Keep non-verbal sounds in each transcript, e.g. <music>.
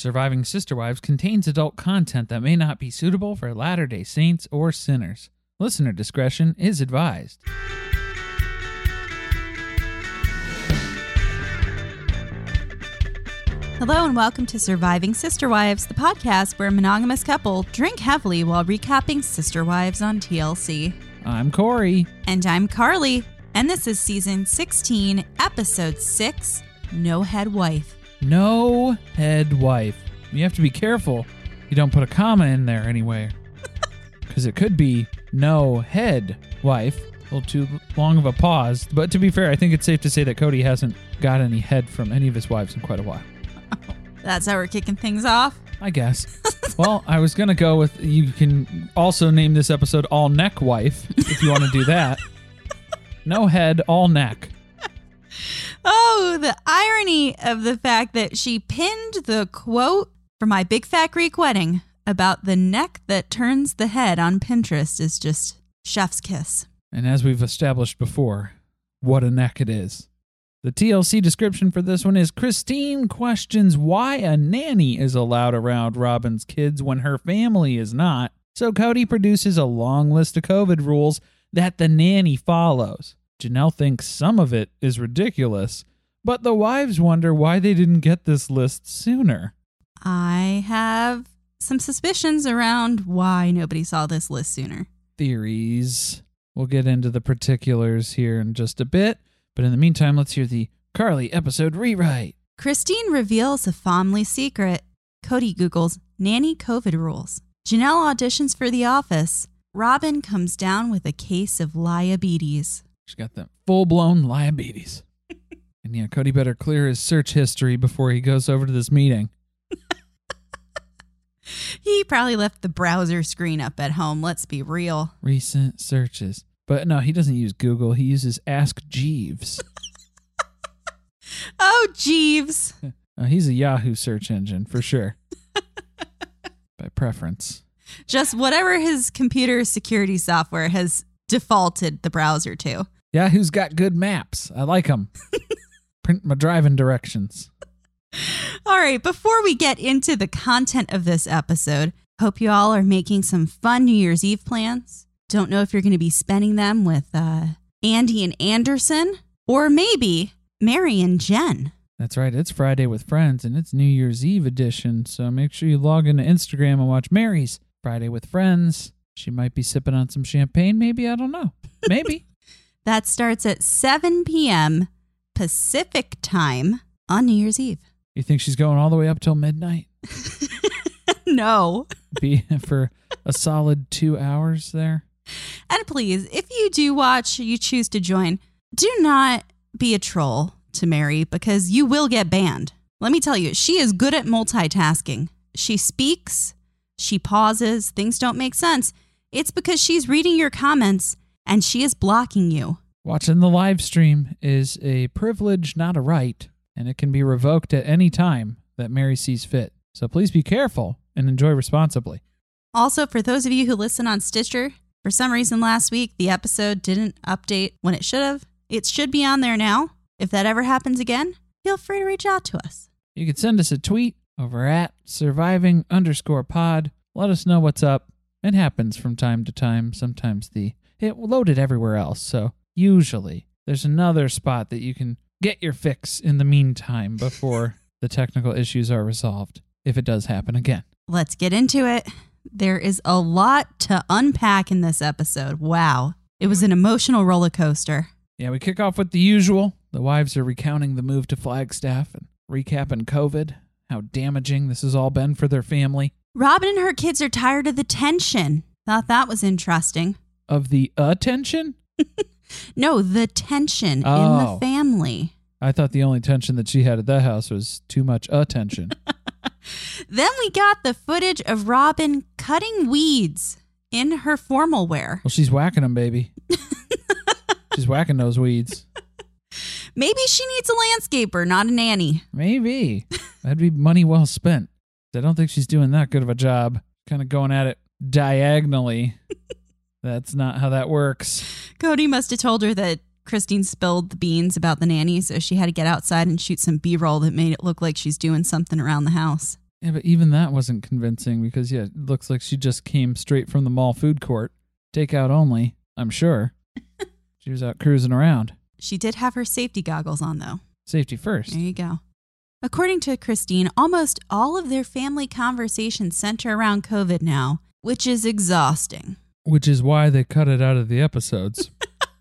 Surviving Sister Wives contains adult content that may not be suitable for Latter day Saints or sinners. Listener discretion is advised. Hello and welcome to Surviving Sister Wives, the podcast where a monogamous couple drink heavily while recapping Sister Wives on TLC. I'm Corey. And I'm Carly, and this is season 16, episode 6 No Head Wife. No head wife. You have to be careful you don't put a comma in there anywhere. <laughs> Because it could be no head wife. A little too long of a pause. But to be fair, I think it's safe to say that Cody hasn't got any head from any of his wives in quite a while. <laughs> That's how we're kicking things off. I guess. <laughs> well, I was gonna go with you can also name this episode "All Neck Wife" if you want to do that. No head, all neck. Oh, the irony of the fact that she pinned the quote for my big fat Greek wedding about the neck that turns the head on Pinterest is just chef's kiss. And as we've established before, what a neck it is. The TLC description for this one is Christine questions why a nanny is allowed around Robin's kids when her family is not. So Cody produces a long list of COVID rules that the nanny follows. Janelle thinks some of it is ridiculous, but the wives wonder why they didn't get this list sooner. I have some suspicions around why nobody saw this list sooner. Theories. We'll get into the particulars here in just a bit, but in the meantime, let's hear the Carly episode rewrite. Christine reveals a family secret. Cody Googles nanny COVID rules. Janelle auditions for The Office. Robin comes down with a case of diabetes. She's got that full blown diabetes. <laughs> and yeah, Cody better clear his search history before he goes over to this meeting. <laughs> He probably left the browser screen up at home, let's be real. Recent searches. But no, he doesn't use Google. He uses Ask Jeeves. <laughs> Oh, Jeeves. Uh, he's a Yahoo search engine for sure. By preference. Just whatever his computer security software has defaulted the browser to. Yahoo's got good maps. I like them. <laughs> Print my driving directions. All right, before we get into the content of this episode, hope you all are making some fun New Year's Eve plans. Don't know if you're going to be spending them with uh, Andy and Anderson or maybe Mary and Jen. That's right. It's Friday with Friends and it's New Year's Eve edition. So make sure you log into Instagram and watch Mary's Friday with Friends. She might be sipping on some champagne, maybe. I don't know. Maybe. <laughs> That starts at 7 p.m. Pacific time on New Year's Eve. you think she's going all the way up till midnight? <laughs> no. Be <laughs> for a solid two hours there? And please, if you do watch, you choose to join, do not be a troll to Mary because you will get banned. Let me tell you, she is good at multitasking. She speaks, she pauses, things don't make sense. It's because she's reading your comments and she is blocking you. Watching the live stream is a privilege, not a right, and it can be revoked at any time that Mary sees fit. So please be careful and enjoy responsibly. Also, for those of you who listen on Stitcher, for some reason last week the episode didn't update when it should have. It should be on there now. If that ever happens again, feel free to reach out to us. You can send us a tweet over at surviving underscore pod. Let us know what's up. It happens from time to time. Sometimes the it loaded everywhere else, so usually there's another spot that you can get your fix in the meantime before <laughs> the technical issues are resolved. If it does happen again. Let's get into it. There is a lot to unpack in this episode. Wow. It was an emotional roller coaster. Yeah, we kick off with the usual. The wives are recounting the move to Flagstaff and recapping COVID, how damaging this has all been for their family. Robin and her kids are tired of the tension. Thought that was interesting. Of the attention? <laughs> No, the tension in Oh. the family. I thought the only tension that she had at that house was too much attention. <laughs> Then we got the footage of Robin cutting weeds in her formal wear. well, she's whacking them, baby. <laughs> she's whacking those weeds. Maybe she needs a landscaper, not a nanny. Maybe. That'd be money well spent. I don't think she's doing that good of a job. Kind of going at it diagonally. That's not how that works. Cody must have told her that Christine spilled the beans about the nanny, so she had to get outside and shoot some B roll that made it look like she's doing something around the house. Yeah, but even that wasn't convincing because, yeah, it looks like she just came straight from the mall food court. Takeout only, I'm sure. <laughs> she was out cruising around. She did have her safety goggles on, though. Safety first. There you go. According to Christine, almost all of their family conversations center around COVID now, which is exhausting. Which is why they cut it out of the episodes.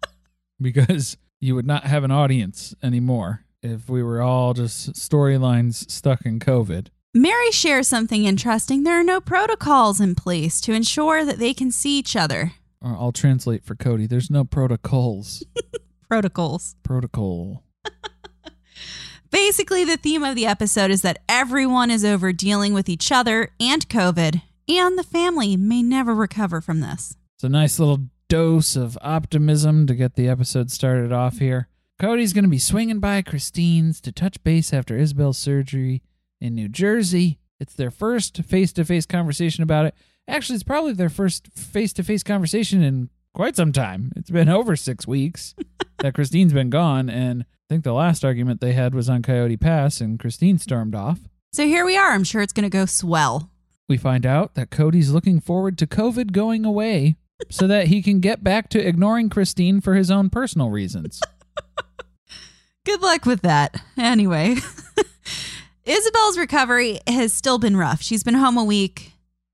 <laughs> because you would not have an audience anymore if we were all just storylines stuck in COVID. Mary shares something interesting. There are no protocols in place to ensure that they can see each other. Or I'll translate for Cody. There's no protocols. <laughs> Protocols. Protocol. <laughs> Basically, the theme of the episode is that everyone is over dealing with each other and COVID, and the family may never recover from this. It's a nice little dose of optimism to get the episode started off here. Cody's going to be swinging by Christine's to touch base after Ysabel's surgery in New Jersey. It's their first face to face conversation about it. Actually, it's probably their first face to face conversation in quite some time. It's been <laughs> over six weeks <laughs> that Christine's been gone, and I think the last argument they had was on Coyote Pass, and Christine stormed off. So here we are. I'm sure it's going to go swell. We find out that Cody's looking forward to COVID going away so that he can get back to ignoring Christine for his own personal reasons. <laughs> Good luck with that. Anyway, <laughs> Ysabel's recovery has still been rough. She's been home a week.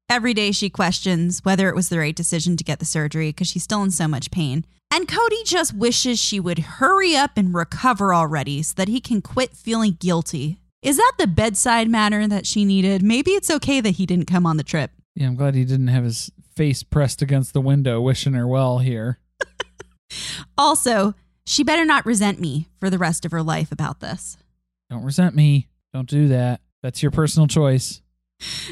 Every day she questions whether it was the right decision to get the surgery because she's still in so much pain. And Cody just wishes she would hurry up and recover already so that he can quit feeling guilty. Is that the bedside manner that she needed? Maybe it's okay that he didn't come on the trip. Yeah, I'm glad he didn't have his face pressed against the window wishing her well here. <laughs> Also, she better not resent me for the rest of her life about this. Don't resent me. Don't do that. That's your personal choice.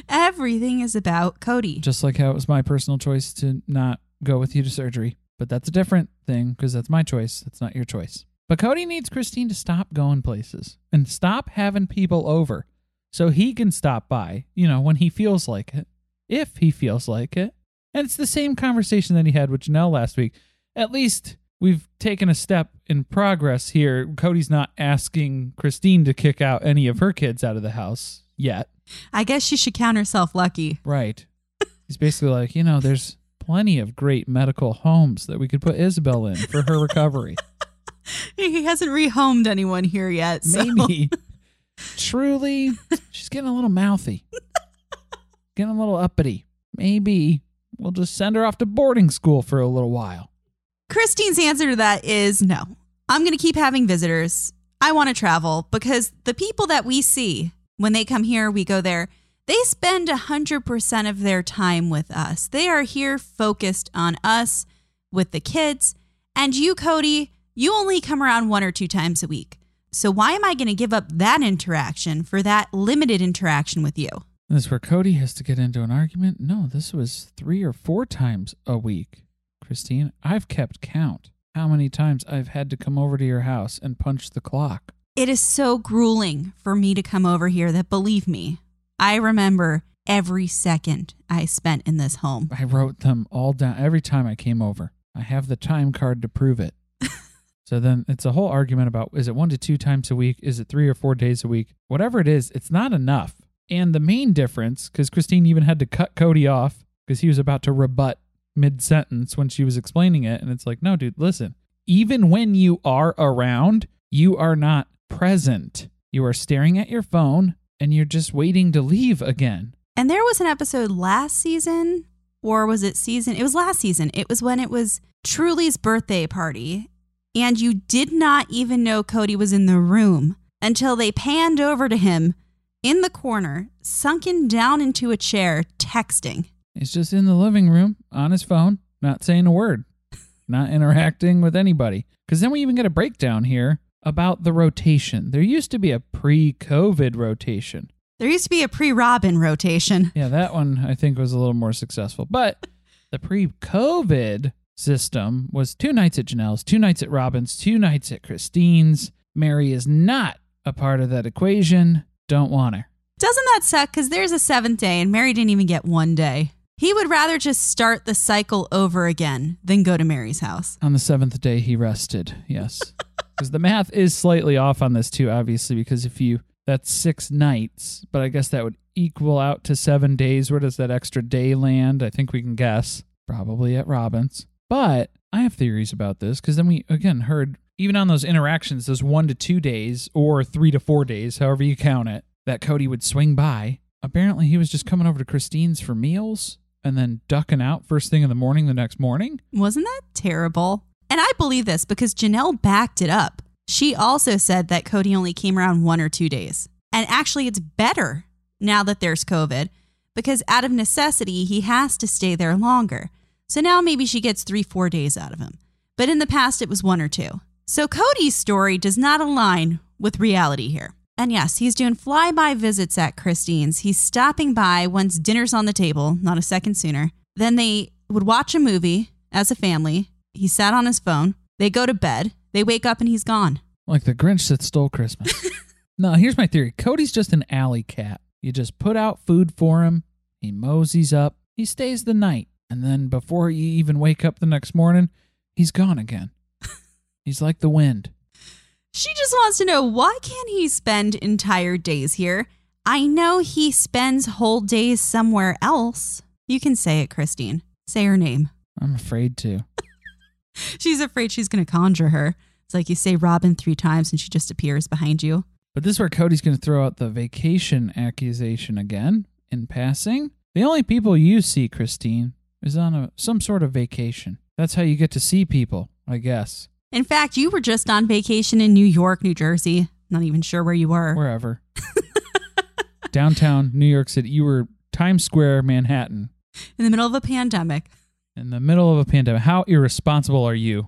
Everything is about Cody. Just like how it was my personal choice to not go with you to surgery. But that's a different thing because that's my choice. That's not your choice. But Cody needs Christine to stop going places and stop having people over so he can stop by, you know, when he feels like it, if he feels like it. And it's the same conversation that he had with Janelle last week. At least we've taken a step in progress here. Cody's not asking Christine to kick out any of her kids out of the house yet. I guess she should count herself lucky. Right. He's basically like, you know, there's plenty of great medical homes that we could put Ysabel in for her recovery. <laughs> <laughs> He hasn't rehomed anyone here yet. So. Maybe. <laughs> Truly, she's getting a little mouthy, getting a little uppity. Maybe we'll just send her off to boarding school for a little while. Christine's answer to that is no. I'm going to keep having visitors. I want to travel because the people that we see when they come here, we go there. They spend 100% of their time with us. They are here focused on us with the kids. And you, Cody, you only come around one or two times a week. So why am I going to give up that interaction for that limited interaction with you? This is where Cody has to get into an argument. No, this was three or four times a week. Christine, I've kept count. how many times I've had to come over to your house and punch the clock. It is so grueling for me to come over here that believe me, I remember every second I spent in this home. I wrote them all down every time I came over. I have the time card to prove it. So then it's a whole argument about is it one to two times a week? Is it three or four days a week? Whatever it is, it's not enough. And the main difference, because Christine even had to cut Cody off because he was about to rebut mid sentence when she was explaining it. And it's like, no, dude, listen, even when you are around, you are not present. You are staring at your phone and you're just waiting to leave again. And there was an episode last season, or was it season? It was last season. It was when it was Truely's birthday party, and you did not even know Cody was in the room until they panned over to him in the corner, sunken down into a chair, texting. He's just in the living room on his phone, not saying a word, not interacting with anybody. Because then we even get a breakdown here about the rotation. There used to be a pre COVID rotation. There used to be a pre Robin rotation. Yeah, that one I think was a little more successful. But the pre COVID system was two nights at Janelle's, two nights at Robin's, two nights at Christine's. Mary is not a part of that equation. Don't want her. Doesn't that suck? Because there's a seventh day and Mary didn't even get one day. He would rather just start the cycle over again than go to Mary's house. On the seventh day, he rested. Yes. <laughs> Because the math is slightly off on this, too, obviously, because if you, that's six nights, but I guess that would equal out to seven days. Where does that extra day land? I think we can guess. Probably at Robin's. But I have theories about this because then we, again, heard even on those interactions, those one to two days or three to four days, however you count it, that Cody would swing by. Apparently, he was just coming over to Christine's for meals and then ducking out first thing in the morning the next morning. Wasn't that terrible? And I believe this because Janelle backed it up. She also said that Cody only came around one or two days. And actually, it's better now that there's COVID because out of necessity, he has to stay there longer. So now maybe she gets three, four days out of him. But in the past, it was one or two. So Cody's story does not align with reality here. And yes, he's doing flyby visits at Christine's. He's stopping by once dinner's on the table, not a second sooner. Then they would watch a movie as a family. He sat on his phone. They go to bed. They wake up and he's gone. Like the Grinch that stole Christmas. <laughs> no, here's my theory Cody's just an alley cat. You just put out food for him, he moseys up, he stays the night, and then before you even wake up the next morning, he's gone again. <laughs> he's like the wind. She just wants to know why can't he spend entire days here? I know he spends whole days somewhere else. You can say it, Christine. Say her name. I'm afraid to. <laughs> she's afraid she's going to conjure her. It's like you say Robin three times and she just appears behind you. But this is where Cody's going to throw out the vacation accusation again in passing. The only people you see, Christine, is on a some sort of vacation. That's how you get to see people, I guess. In fact, you were just on vacation in New York, New Jersey. Not even sure where you were. Wherever. <laughs> Downtown New York City. You were Times Square, Manhattan. In the middle of a pandemic. In the middle of a pandemic. How irresponsible are you?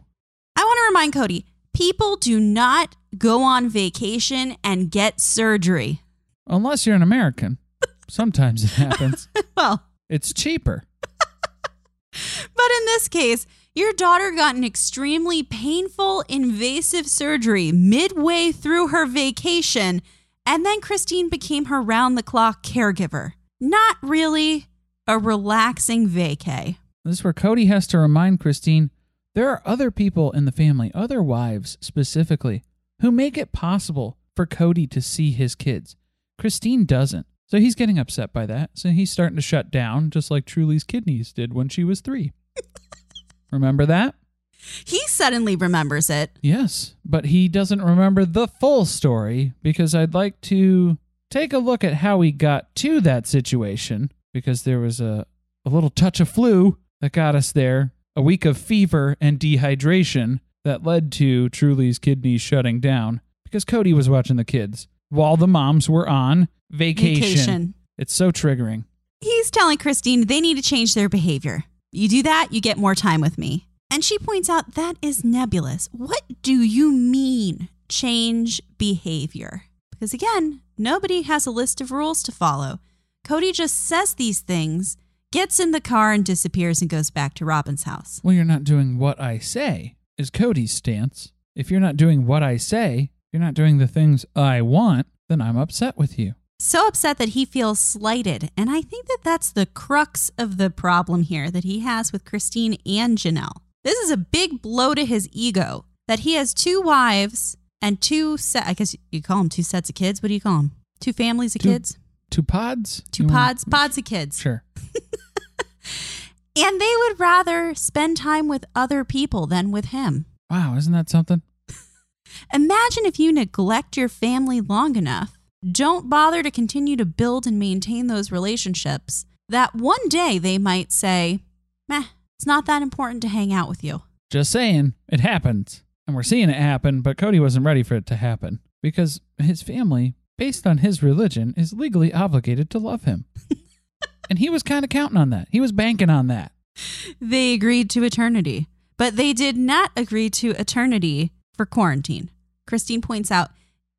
I want to remind Cody people do not go on vacation and get surgery. Unless you're an American. <laughs> Sometimes it happens. <laughs> well, it's cheaper. In this case, your daughter got an extremely painful, invasive surgery midway through her vacation, and then Christine became her round the clock caregiver. Not really a relaxing vacay. This is where Cody has to remind Christine there are other people in the family, other wives specifically, who make it possible for Cody to see his kids. Christine doesn't. So he's getting upset by that. So he's starting to shut down, just like Truely's kidneys did when she was three. Remember that? He suddenly remembers it. Yes, but he doesn't remember the full story because I'd like to take a look at how he got to that situation because there was a, a little touch of flu that got us there, a week of fever and dehydration that led to Truely's kidneys shutting down because Cody was watching the kids while the moms were on vacation. Vacation. It's so triggering. He's telling Christine they need to change their behavior. You do that, you get more time with me. And she points out that is nebulous. What do you mean, change behavior? Because again, nobody has a list of rules to follow. Cody just says these things, gets in the car, and disappears and goes back to Robin's house. Well, you're not doing what I say. is Cody's stance. If you're not doing what I say, you're not doing the things I want, then I'm upset with you. So upset that he feels slighted. And I think that that's the crux of the problem here that he has with Christine and Janelle. This is a big blow to his ego that he has two wives and two set, I guess you call them two sets of kids. What do you call them? Two families of Two- kids? Two pods? Two You want- pods, pods of kids. Sure. <laughs> And they would rather spend time with other people than with him. Wow, isn't that something? <laughs> Imagine if you neglect your family long enough, don't bother to continue to build and maintain those relationships, that one day they might say, meh, it's not that important to hang out with you. Just saying, it happens. And we're seeing it happen, but Cody wasn't ready for it to happen because his family, based on his religion, is legally obligated to love him. <laughs> and he was kind of counting on that. He was banking on that. They agreed to eternity, but they did not agree to eternity for quarantine. Christine points out,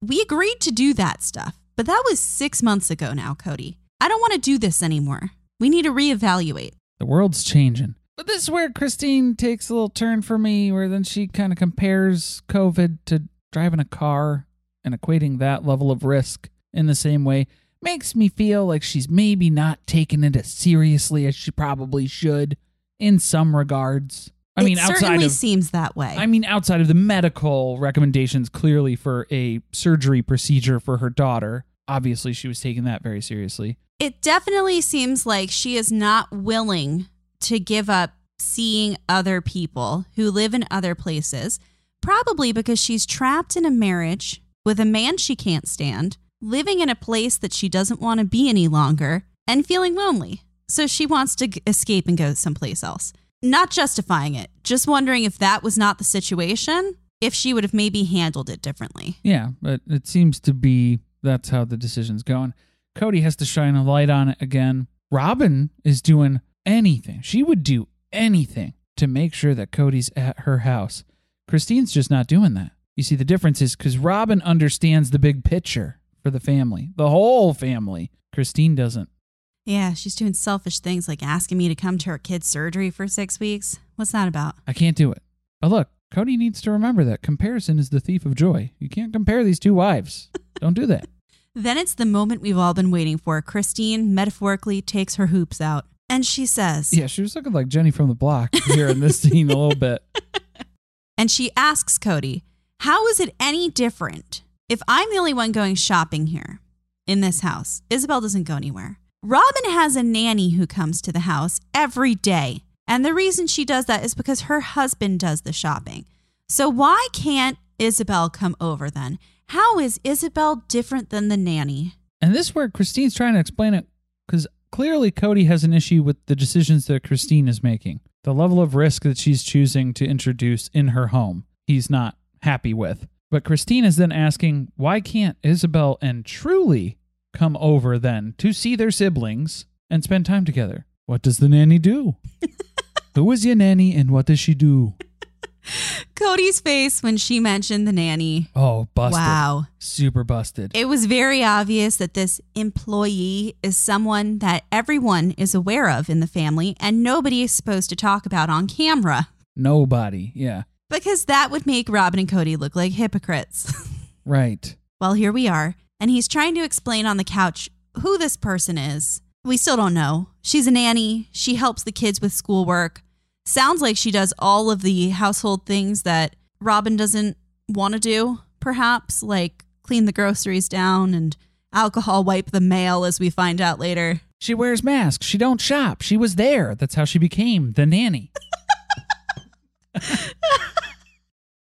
we agreed to do that stuff, but that was six months ago now, Cody. I don't want to do this anymore. We need to reevaluate. The world's changing. But this is where Christine takes a little turn for me, where then she kind of compares COVID to driving a car and equating that level of risk in the same way. Makes me feel like she's maybe not taking it as seriously as she probably should in some regards. I mean, it outside certainly of seems that way. I mean, outside of the medical recommendations, clearly for a surgery procedure for her daughter, obviously she was taking that very seriously. It definitely seems like she is not willing to give up seeing other people who live in other places, probably because she's trapped in a marriage with a man she can't stand, living in a place that she doesn't want to be any longer, and feeling lonely. So she wants to escape and go someplace else. Not justifying it, just wondering if that was not the situation, if she would have maybe handled it differently. Yeah, but it seems to be that's how the decision's going. Cody has to shine a light on it again. Robin is doing anything. She would do anything to make sure that Cody's at her house. Christine's just not doing that. You see, the difference is because Robin understands the big picture for the family, the whole family. Christine doesn't. Yeah, she's doing selfish things like asking me to come to her kid's surgery for six weeks. What's that about? I can't do it. But look, Cody needs to remember that comparison is the thief of joy. You can't compare these two wives. <laughs> Don't do that. Then it's the moment we've all been waiting for. Christine metaphorically takes her hoops out and she says, Yeah, she was looking like Jenny from the block here in this scene a little bit. <laughs> and she asks Cody, How is it any different if I'm the only one going shopping here in this house? Ysabel doesn't go anywhere. Robin has a nanny who comes to the house every day. And the reason she does that is because her husband does the shopping. So why can't Ysabel come over then? How is Ysabel different than the nanny? And this is where Christine's trying to explain it because clearly Cody has an issue with the decisions that Christine is making. The level of risk that she's choosing to introduce in her home, he's not happy with. But Christine is then asking, why can't Ysabel and Truely come over then to see their siblings and spend time together? What does the nanny do? <laughs> Who is your nanny and what does she do? Cody's face when she mentioned the nanny. Oh, busted. Wow. Super busted. It was very obvious that this employee is someone that everyone is aware of in the family and nobody is supposed to talk about on camera Nobody. Yeah. because that would make Robin and Cody look like hypocrites. <laughs> Right. well, here we are, and he's trying to explain on the couch who this person is. We still don't know. She's a nanny, she helps the kids with schoolwork. Sounds like she does all of the household things that Robin doesn't want to do, perhaps, like clean the groceries down and alcohol wipe the mail, as we find out later. She wears masks. She don't shop. She was there. That's how she became the nanny. <laughs>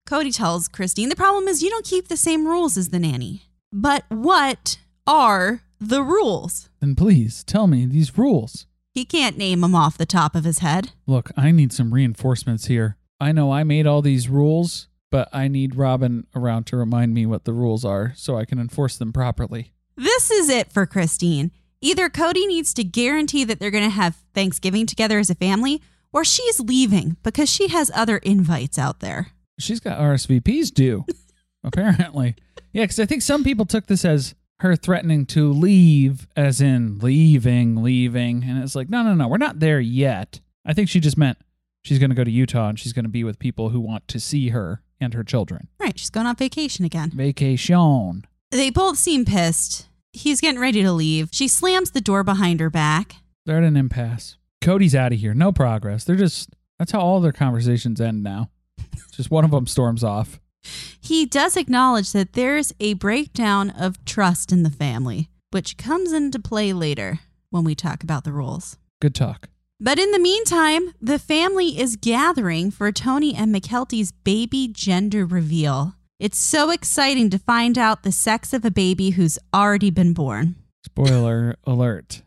Cody tells Christine the problem is you don't keep the same rules as the nanny. But what are the rules? then please tell me these rules. He can't name them off the top of his head. Look, I need some reinforcements here. I know I made all these rules, but I need Robin around to remind me what the rules are so I can enforce them properly. This is it for Christine. Either Cody needs to guarantee that they're going to have Thanksgiving together as a family, or she's leaving because she has other invites out there. She's got RSVPs due, <laughs> apparently. Yeah, because I think some people took this as her threatening to leave, as in leaving, leaving. And it's like, no, no, no, we're not there yet. I think she just meant she's going to go to Utah and she's going to be with people who want to see her and her children. Right, she's going on vacation again. Vacation. They both seem pissed. He's getting ready to leave. She slams the door behind her back. They're at an impasse. Cody's out of here. No progress. They're just, that's how all their conversations end now. <laughs> just one of them storms off. He does acknowledge that there's a breakdown of trust in the family, which comes into play later when we talk about the rules. Good talk. But in the meantime, the family is gathering for Tony and Mykelti's baby gender reveal. It's so exciting to find out the sex of a baby who's already been born. Spoiler alert.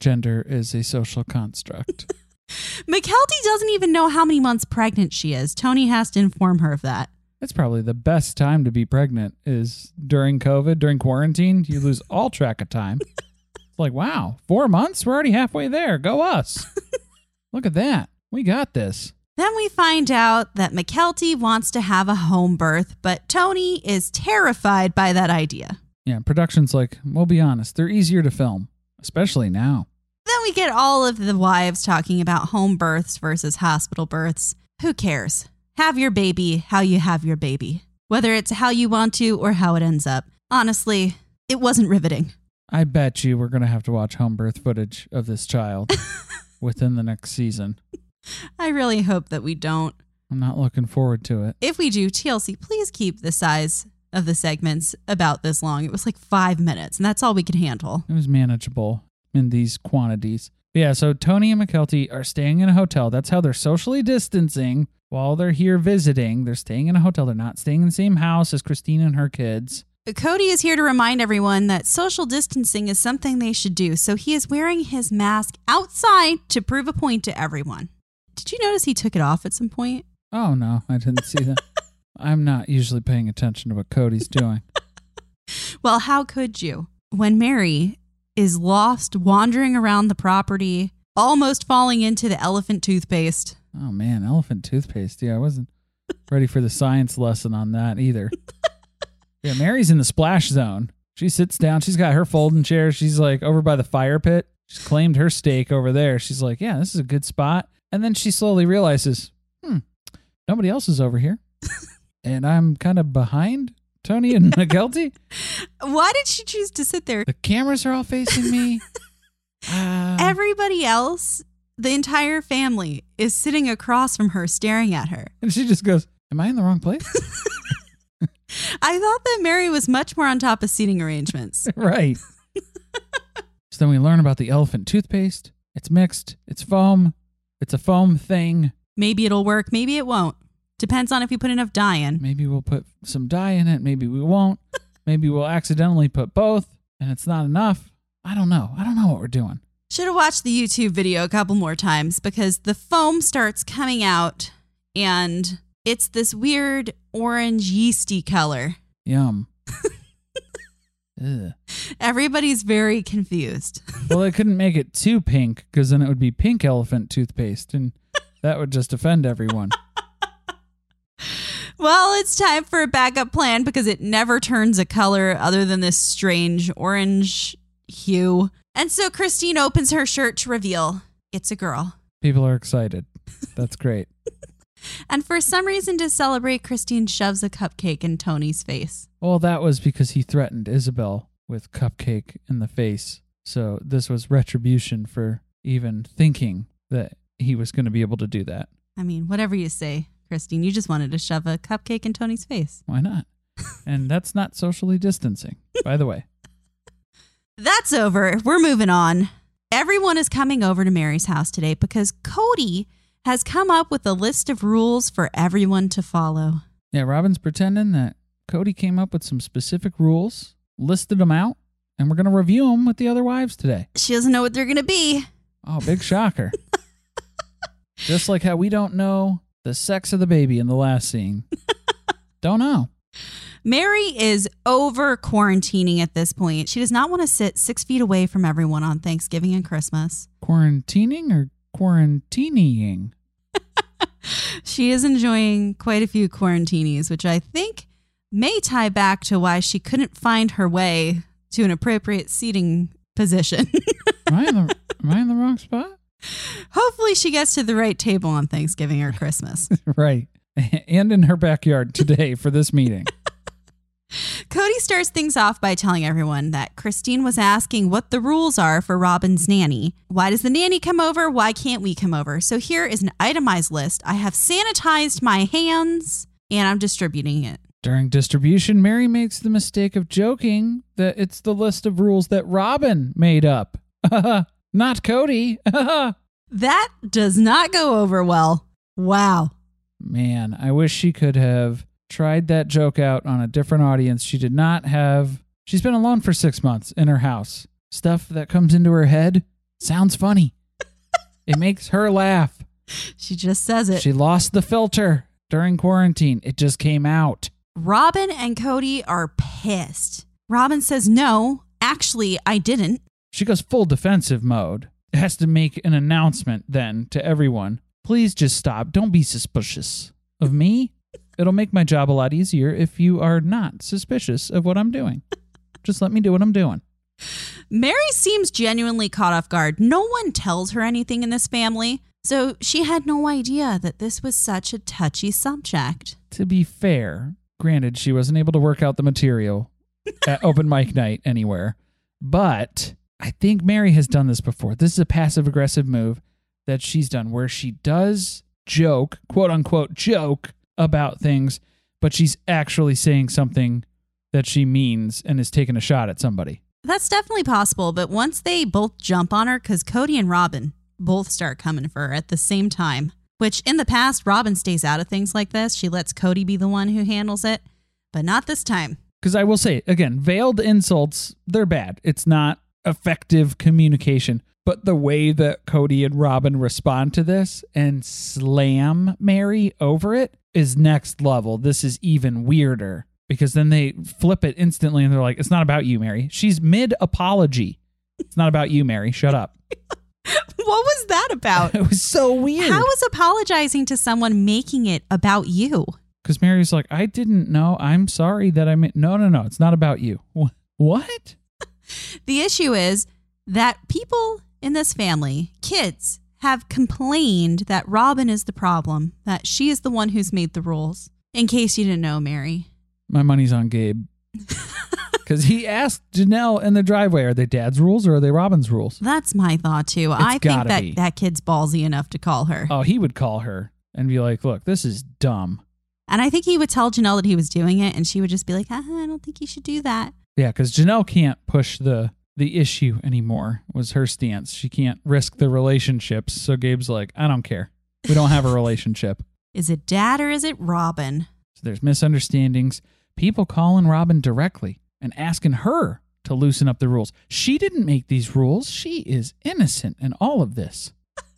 Gender is a social construct. <laughs> Mykelti doesn't even know how many months pregnant she is. Tony has to inform her of that. That's probably the best time to be pregnant is during COVID, during quarantine. You lose all track of time. it's like, wow, four months? We're already halfway there. Go us. <laughs> Look at that. We got this. Then we find out that Mykelti wants to have a home birth, but Tony is terrified by that idea. Yeah, production's like, we'll be honest, they're easier to film, especially now. Then we get all of the wives talking about home births versus hospital births. Who cares? Have your baby how you have your baby, whether it's how you want to or how it ends up. Honestly, it wasn't riveting. I bet you we're going to have to watch home birth footage of this child <laughs> within the next season. I really hope that we don't. I'm not looking forward to it. If we do, TLC, please keep the size of the segments about this long. It was like five minutes, and that's all we could handle. It was manageable in these quantities. Yeah, so Tony and Mykelti are staying in a hotel. That's how they're socially distancing while they're here visiting. They're staying in a hotel. They're not staying in the same house as Christine and her kids. Cody is here to remind everyone that social distancing is something they should do, so he is wearing his mask outside to prove a point to everyone. Did you notice he took it off at some point? Oh, no, I didn't see that. <laughs> I'm not usually paying attention to what Cody's doing. <laughs> Well, how could you? When Mary is lost wandering around the property, almost falling into the elephant toothpaste. Oh, man, elephant toothpaste. Yeah, I wasn't <laughs> ready for the science lesson on that either. Yeah, Mary's in the splash zone. She sits down. She's got her folding chair. She's like over by the fire pit. She's claimed her stake over there. She's like, yeah, this is a good spot. And then she slowly realizes, hmm, nobody else is over here. <laughs> and I'm kind of behind Tony and <laughs> Mykelti. Why did she choose to sit there? The cameras are all facing me. <laughs> Uh, Everybody else, the entire family, is sitting across from her staring at her. and she just goes, Am I in the wrong place? <laughs> I thought that Mary was much more on top of seating arrangements. right. so then we learn about the elephant toothpaste. It's mixed, it's foam, it's a foam thing. Maybe it'll work, maybe it won't. Depends on if you put enough dye in. Maybe we'll put some dye in it. Maybe we won't. <laughs> Maybe we'll accidentally put both and it's not enough. I don't know. I don't know what we're doing. Should have watched the YouTube video a couple more times because the foam starts coming out and it's this weird orange yeasty color. Yum. <laughs> Everybody's very confused. <laughs> Well, they couldn't make it too pink because then it would be pink elephant toothpaste and that would just offend everyone. Well, it's time for a backup plan because it never turns a color other than this strange orange hue. And so Christine opens her shirt to reveal it's a girl. People are excited. That's great. <laughs> And for some reason to celebrate, Christine shoves a cupcake in Tony's face. Well, that was because he threatened Ysabel with cupcake in the face. So this was retribution for even thinking that he was going to be able to do that. I mean, whatever you say, Christine, you just wanted to shove a cupcake in Tony's face. Why not? and that's not socially distancing, by the way. <laughs> That's over. We're moving on. Everyone is coming over to Mary's house today because Cody has come up with a list of rules for everyone to follow. Yeah, Robin's pretending that Cody came up with some specific rules, listed them out, and we're going to review them with the other wives today. She doesn't know what they're going to be. Oh, big shocker. <laughs> Just like how we don't know the sex of the baby in the last scene. <laughs> don't know. Mary is over quarantining at this point. She does not want to sit six feet away from everyone on Thanksgiving and Christmas. Quarantining or quarantining? <laughs> She is enjoying quite a few quarantinis, which I think may tie back to why she couldn't find her way to an appropriate seating position. <laughs> Am I in the, am I in the wrong spot? Hopefully, she gets to the right table on Thanksgiving or Christmas. <laughs> right. And in her backyard today for this meeting. <laughs> Cody starts things off by telling everyone that Christine was asking what the rules are for Robin's nanny. Why does the nanny come over? Why can't we come over? So here is an itemized list. I have sanitized my hands and I'm distributing it. During distribution, Mary makes the mistake of joking that it's the list of rules that Robin made up. <laughs> Not Cody. <laughs> that does not go over well. Wow. Man, I wish she could have tried that joke out on a different audience. She did not have. She's been alone for six months in her house. Stuff that comes into her head sounds funny. it makes her laugh. She just says it. She lost the filter during quarantine. It just came out. Robin and Cody are pissed. Robin says, No, actually, I didn't. She goes full defensive mode. Has to make an announcement then to everyone. Please just stop. Don't be suspicious of me. It'll make my job a lot easier if you are not suspicious of what I'm doing. <laughs> Just let me do what I'm doing. Mary seems genuinely caught off guard. No one tells her anything in this family, so she had no idea that this was such a touchy subject. To be fair, granted, she wasn't able to work out the material <laughs> at open mic night anywhere, but I think Mary has done this before. This is a passive aggressive move that she's done where she does joke, quote unquote, joke about things, but she's actually saying something that she means and is taking a shot at somebody. That's definitely possible, but once they both jump on her, because Cody and Robin both start coming for her at the same time, which in the past, Robin stays out of things like this. She lets Cody be the one who handles it, but not this time. Because I will say, again, veiled insults, they're bad. It's not effective communication. But the way that Cody and Robin respond to this and slam Mary over it is next level. This is even weirder because then they flip it instantly and they're like, it's not about you, Mary. She's mid apology. It's not about you, Mary. Shut up. <laughs> what was that about? <laughs> It was so weird. How is apologizing to someone making it about you? Because Mary's like, I didn't know. I'm sorry that I meant. No, no, no. It's not about you. What? The issue is that people in this family, kids, have complained that Robin is the problem, that she is the one who's made the rules. In case you didn't know, Mary. My money's on Gabe. <laughs> Because he asked Janelle in the driveway, are they dad's rules or are they Robin's rules? That's my thought too. I think gotta that be. that kid's ballsy enough to call her. Oh, he would call her and be like, look, this is dumb. And I think he would tell Janelle that he was doing it, and she would just be like, ah, I don't think you should do that. Yeah, because Janelle can't push the the issue anymore. Was her stance. She can't risk the relationships. So Gabe's like, I don't care. We don't have a <laughs> relationship. Is it dad or is it Robin? So there's misunderstandings. People calling Robin directly and asking her to loosen up the rules. She didn't make these rules. She is innocent in all of this.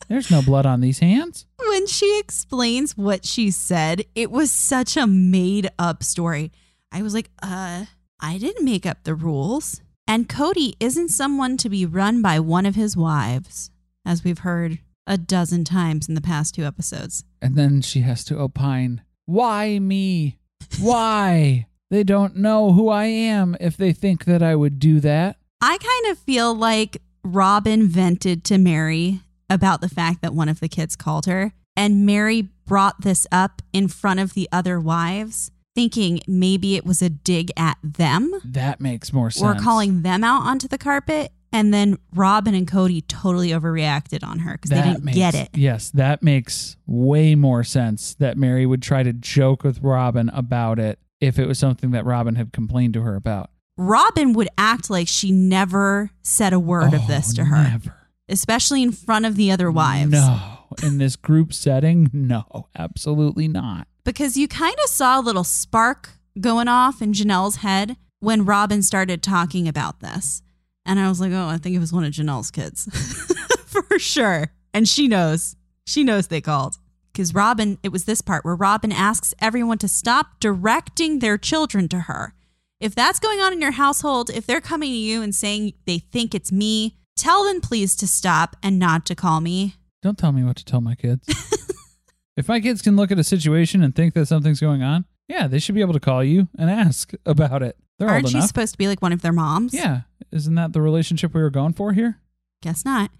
There's no blood on these hands. When she explains what she said, it was such a made up story. I was like, uh, I didn't make up the rules. And Cody isn't someone to be run by one of his wives, as we've heard a dozen times in the past two episodes. And then she has to opine, Why me? Why? they don't know who I am if they think that I would do that. I kind of feel like Robin vented to Mary about the fact that one of the kids called her, and Mary brought this up in front of the other wives, thinking maybe it was a dig at them That makes more sense. or calling them out onto the carpet. And then Robin and Cody totally overreacted on her because they didn't makes- get it. Yes, that makes way more sense that Mary would try to joke with Robin about it if it was something that Robin had complained to her about. Robin would act like she never said a word of Oh, this to her, Never. especially in front of the other wives. No. In this group setting, no, absolutely not. Because you kind of saw a little spark going off in Janelle's head when Robin started talking about this. And I was like, oh, I think it was one of Janelle's kids <laughs> for sure. And she knows. She knows they called. Because Robin, it was this part where Robin asks everyone to stop directing their children to her. If that's going on in your household, if they're coming to you and saying they think it's me, tell them please to stop and not to call me. Don't tell me what to tell my kids. <laughs> if my kids can look at a situation and think that something's going on, yeah, they should be able to call you and ask <laughs> about it. They're Aren't old you enough. supposed to be like one of their moms? yeah. Isn't that the relationship we were going for here? Guess not.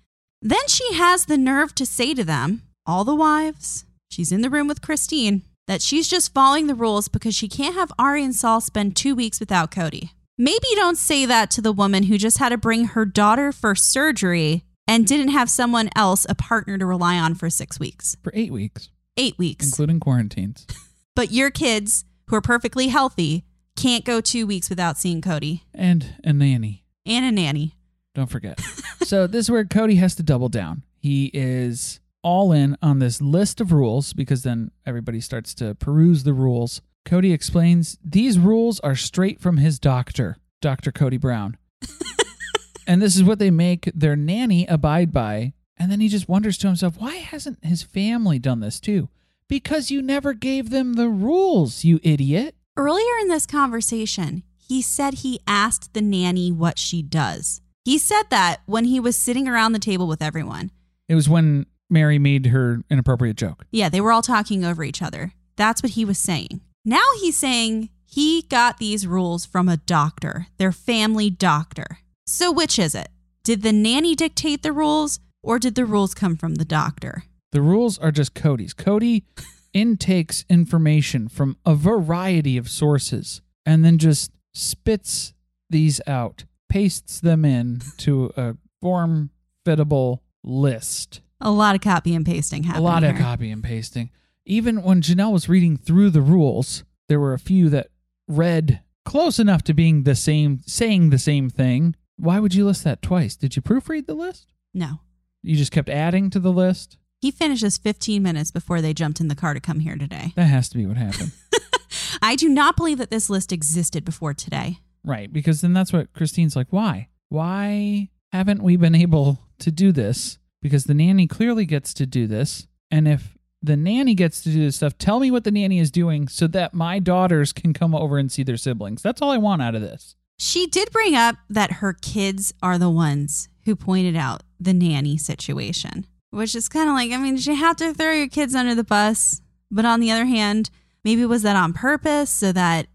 Then she has the nerve to say to them, all the wives, she's in the room with Christine, that she's just following the rules because she can't have Ari and Saul spend two weeks without Cody. Maybe don't say that to the woman who just had to bring her daughter for surgery and didn't have someone else, a partner to rely on for six weeks, For eight weeks, eight weeks. including quarantines. <laughs> But your kids, who are perfectly healthy, can't go two weeks without seeing Cody and a nanny. and a nanny. Don't forget. <laughs> so this is where Cody has to double down. He is all in on this list of rules because then everybody starts to peruse the rules. Cody explains these rules are straight from his doctor, Dr. Cody Brown. <laughs> and this is what they make their nanny abide by. And then he just wonders to himself, why hasn't his family done this too? Because you never gave them the rules, you idiot. Earlier in this conversation, he said he asked the nanny what she does. He said that when he was sitting around the table with everyone. It was when Mary made her inappropriate joke. Yeah, they were all talking over each other. That's what he was saying. Now he's saying he got these rules from a doctor, their family doctor. So which is it? Did the nanny dictate the rules or did the rules come from the doctor? The rules are just Cody's. Cody <laughs> intakes information from a variety of sources and then just spits these out, pastes them in to a form fittable list. A lot of copy and pasting happened. A lot of copy and pasting. Even when Janelle was reading through the rules, there were a few that read close enough to being the same, saying the same thing. Why would you list that twice? Did you proofread the list? No. You just kept adding to the list? He finishes 15 minutes before they jumped in the car to come here today. That has to be what happened. <laughs> I do not believe that this list existed before today. Right, because then that's what Christine's like, why? Why haven't we been able to do this? Because the nanny clearly gets to do this. And if the nanny gets to do this stuff, tell me what the nanny is doing so that my daughters can come over and see their siblings. That's all I want out of this. She did bring up that her kids are the ones who pointed out the nanny situation, which is kind of like, I mean, did you have to throw your kids under the bus? But on the other hand, maybe was that on purpose so that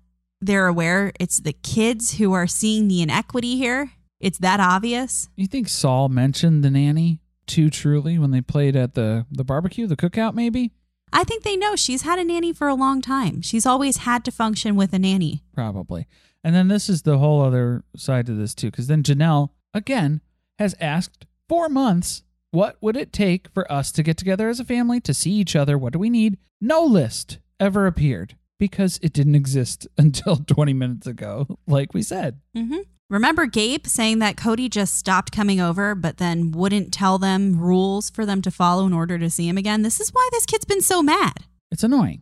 they're aware it's the kids who are seeing the inequity here? It's that obvious? You think Sol mentioned the nanny too Truely when they played at the, the barbecue, the cookout, maybe? I think they know she's had a nanny for a long time. She's always had to function with a nanny. Probably. And then this is the whole other side to this too, because then Janelle again has asked for months, what would it take for us to get together as a family to see each other? What do we need? No list ever appeared because it didn't exist <laughs> until 20 minutes ago, like we said. hmm Remember Gabe saying that Cody just stopped coming over, but then wouldn't tell them rules for them to follow in order to see him again? This is why this kid's been so mad. It's annoying.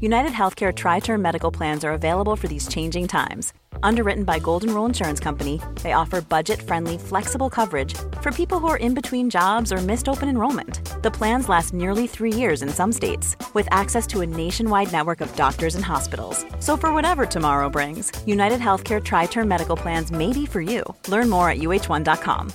United Healthcare Tri Term Medical Plans are available for these changing times. Underwritten by Golden Rule Insurance Company, they offer budget friendly, flexible coverage for people who are in between jobs or missed open enrollment. The plans last nearly three years in some states, with access to a nationwide network of doctors and hospitals. So, for whatever tomorrow brings, United Healthcare Tri Term Medical Plans may be for you. Learn more at uh1.com.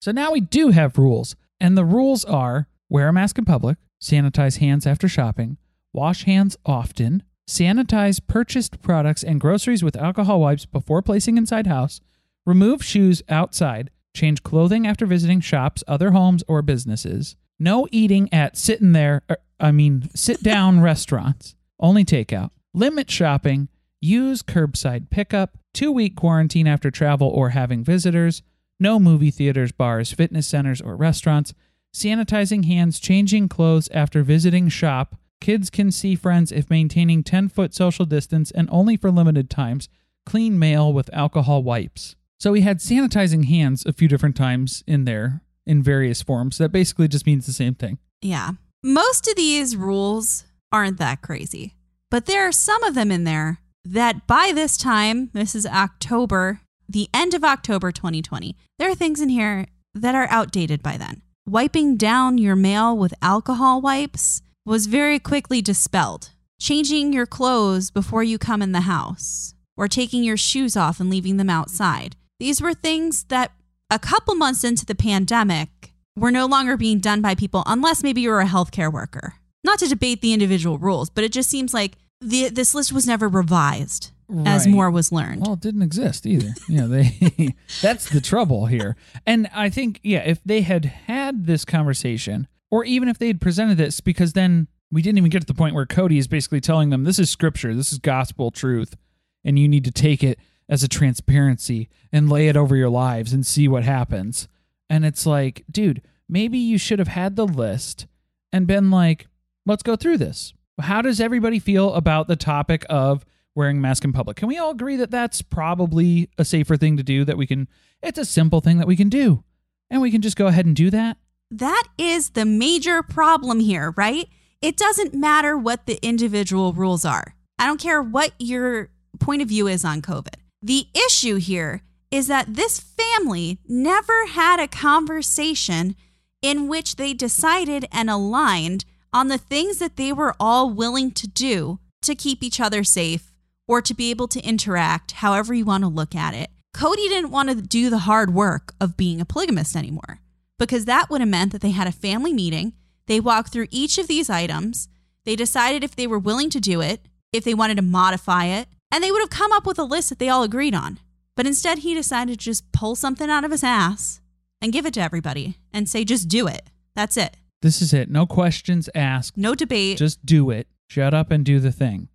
So now we do have rules. And the rules are wear a mask in public, sanitize hands after shopping, wash hands often, sanitize purchased products and groceries with alcohol wipes before placing inside house, remove shoes outside, change clothing after visiting shops, other homes, or businesses, no eating at sitting there, er, I mean, sit down <laughs> restaurants, only takeout, limit shopping, use curbside pickup, two week quarantine after travel or having visitors, no movie theaters, bars, fitness centers, or restaurants, sanitizing hands, changing clothes after visiting shop. Kids can see friends if maintaining 10 foot social distance and only for limited times. Clean mail with alcohol wipes. So we had sanitizing hands a few different times in there in various forms. That basically just means the same thing. Yeah. most of these rules aren't that crazy, but there are some of them in there that by this time, this is October, the end of October 2020, there are things in here that are outdated by then. Wiping down your mail with alcohol wipes was very quickly dispelled. Changing your clothes before you come in the house, or taking your shoes off and leaving them outside. These were things that a couple months into the pandemic were no longer being done by people unless maybe you're a healthcare worker. Not to debate the individual rules, but it just seems like the, this list was never revised as more was learned. Well, it didn't exist either. Yeah, they <laughs> that's the trouble here. And I think yeah, if they had had this conversation or even if they had presented this because then we didn't even get to the point where Cody is basically telling them this is scripture, this is gospel truth and you need to take it as a transparency and lay it over your lives and see what happens. And it's like, dude, maybe you should have had the list and been like, let's go through this. How does everybody feel about the topic of wearing a mask in public? Can we all agree that that's probably a safer thing to do? That we can, it's a simple thing that we can do. And we can just go ahead and do that. That is the major problem here, right? It doesn't matter what the individual rules are. I don't care what your point of view is on COVID. The issue here is that this family never had a conversation in which they decided and aligned on the things that they were all willing to do to keep each other safe or to be able to interact, however you want to look at it. Cody didn't want to do the hard work of being a polygamist anymore because that would have meant that they had a family meeting. They walked through each of these items. They decided if they were willing to do it, if they wanted to modify it, and they would have come up with a list that they all agreed on. But instead, he decided to just pull something out of his ass and give it to everybody and say, just do it. That's it. This is it. No questions asked. No debate. Just do it. Shut up and do the thing.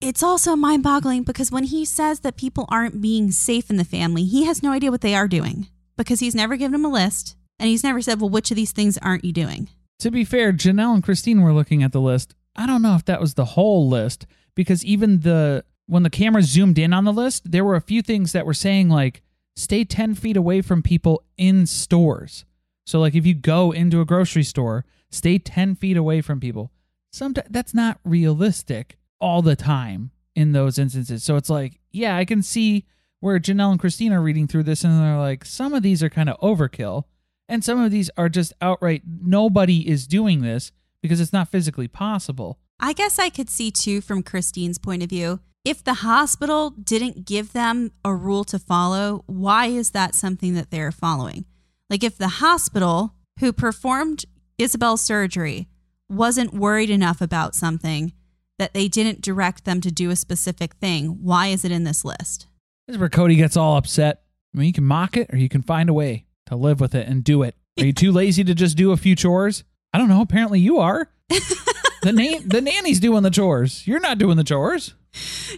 it's also mind boggling because when he says that people aren't being safe in the family, he has no idea what they are doing because he's never given them a list and he's never said, well, which of these things aren't you doing? To be fair, Janelle and Christine were looking at the list. I don't know if that was the whole list because even the when the camera zoomed in on the list, there were a few things that were saying like stay 10 feet away from people in stores. So like if you go into a grocery store, stay 10 feet away from people. Sometimes that's not realistic all the time in those instances. So it's like, yeah, I can see where Janelle and Christine are reading through this and they're like, some of these are kind of overkill. And some of these are just outright nobody is doing this because it's not physically possible. I guess I could see too from Christine's point of view. If the hospital didn't give them a rule to follow, why is that something that they're following? Like if the hospital who performed Ysabel's surgery wasn't worried enough about something that they didn't direct them to do a specific thing, why is it in this list? This is where Cody gets all upset. I mean, you can mock it or you can find a way to live with it and do it. Are you too lazy to just do a few chores? I don't know. Apparently you are. <laughs> the, na- the nanny's doing the chores. You're not doing the chores.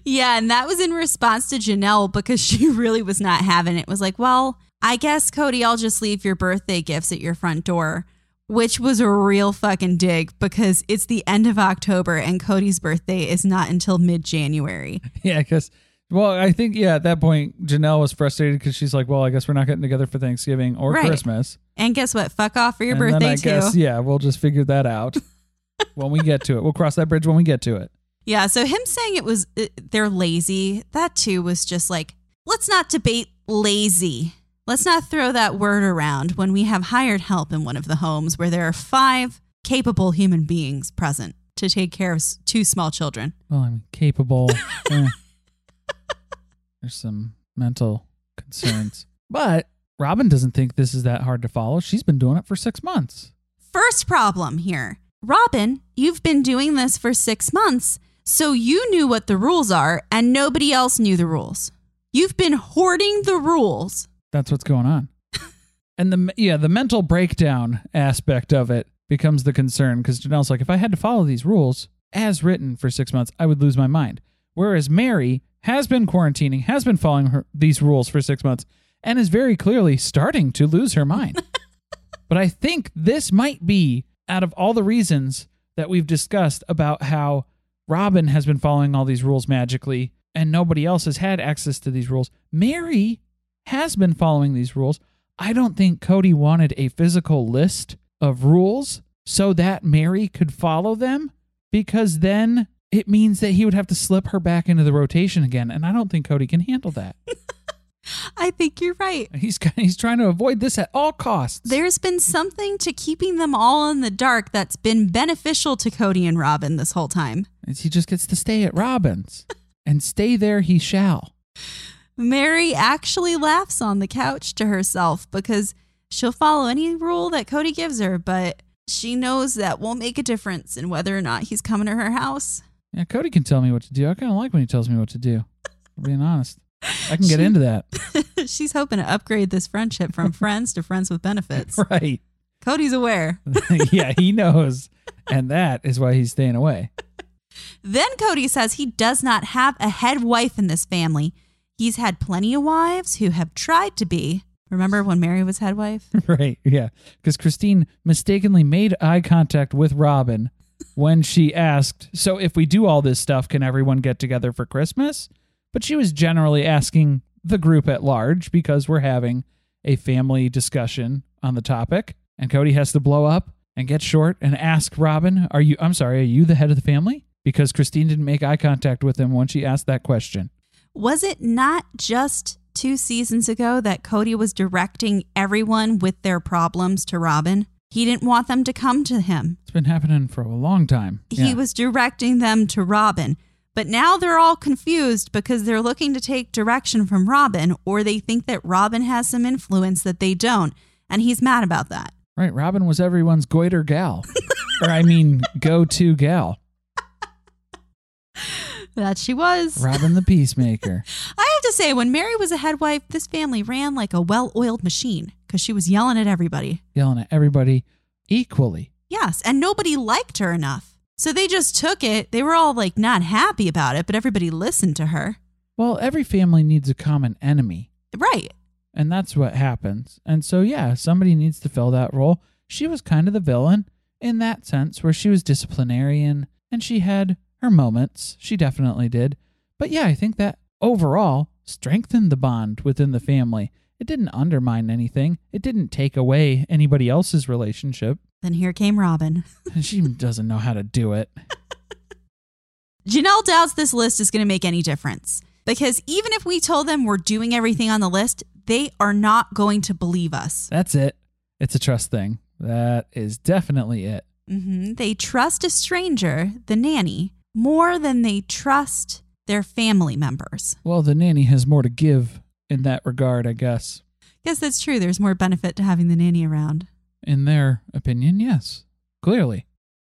Yeah, and that was in response to Janelle because she <laughs> really was not having it. It was like, well, I guess, Cody, I'll just leave your birthday gifts at your front door, which was a real fucking dig because it's the end of October and Cody's birthday is not until mid January. <laughs> Yeah, because, well, I think, yeah, at that point, Janelle was frustrated because she's like, well, I guess we're not getting together for Thanksgiving or Right. Christmas. And guess what? Fuck off for your and birthday, I too. guess, yeah, we'll just figure that out <laughs> when we get to it. We'll cross that bridge when we get to it. Yeah, so him saying it was uh, they're lazy, that too was just like, let's not debate lazy. Let's not throw that word around when we have hired help in one of the homes where there are five capable human beings present to take care of two small children. Well, I'm capable. <laughs> eh. There's some mental concerns. But Robin doesn't think this is that hard to follow. She's been doing it for six months. First problem here Robin, you've been doing this for six months, so you knew what the rules are and nobody else knew the rules. You've been hoarding the rules. That's what's going on. <laughs> and the yeah, the mental breakdown aspect of it becomes the concern because Janelle's like, if I had to follow these rules as written for six months, I would lose my mind. Whereas Mary has been quarantining, has been following her, these rules for six months, and is very clearly starting to lose her mind. <laughs> but I think this might be out of all the reasons that we've discussed about how Robin has been following all these rules magically and nobody else has had access to these rules. Mary has been following these rules. I don't think Cody wanted a physical list of rules so that Mary could follow them? Because then it means that he would have to slip her back into the rotation again. And I don't think Cody can handle that. <laughs> I think you're right. he's, he's trying to avoid this at all costs. There's been something to keeping them all in the dark that's been beneficial to Cody and Robin this whole time. He just gets to stay at Robin's <laughs> and stay there he shall. Mary actually laughs on the couch to herself because she'll follow any rule that Cody gives her, but she knows that won't make a difference in whether or not he's coming to her house. Yeah, Cody can tell me what to do. I kind of like when he tells me what to do. Being honest, I can get into that. <laughs> She's hoping to upgrade this friendship from <laughs> friends to friends with benefits. Right. Cody's aware. <laughs> yeah, he knows. And that is why he's staying away. Then Cody says he does not have a head wife in this family. He's had plenty of wives who have tried to be. Remember when Mary was head wife? <laughs> right. Yeah. Because Christine mistakenly made eye contact with Robin when she asked, So if we do all this stuff, can everyone get together for Christmas? But she was generally asking the group at large because we're having a family discussion on the topic. And Cody has to blow up and get short and ask Robin, Are you, I'm sorry, are you the head of the family? Because Christine didn't make eye contact with him when she asked that question. Was it not just two seasons ago that Cody was directing everyone with their problems to Robin? He didn't want them to come to him. It's been happening for a long time. He Yeah. was directing them to Robin. But now they're all confused because they're looking to take direction from Robin, or they think that Robin has some influence that they don't. And he's mad about that. Right. Robin was everyone's goiter gal. <laughs> or, I mean, go to gal. <laughs> That she was. Robin the Peacemaker. <laughs> I have to say, when Mary was a head wife, this family ran like a well oiled machine because she was yelling at everybody. Yelling at everybody equally. Yes, and nobody liked her enough. So they just took it. They were all like not happy about it, but everybody listened to her. Well, every family needs a common enemy. Right. And that's what happens. And so, yeah, somebody needs to fill that role. She was kind of the villain in that sense, where she was disciplinarian and she had her moments. She definitely did. But yeah, I think that overall strengthened the bond within the family. It didn't undermine anything, it didn't take away anybody else's relationship. Then here came Robin. <laughs> <laughs> She doesn't know how to do it. Janelle doubts this list is going to make any difference because even if we told them we're doing everything on the list, they are not going to believe us. That's it. It's a trust thing. That is definitely it. Mm-hmm. They trust a stranger, the nanny, more than they trust their family members. Well, the nanny has more to give in that regard, I guess. Guess that's true. There's more benefit to having the nanny around. In their opinion, yes. Clearly.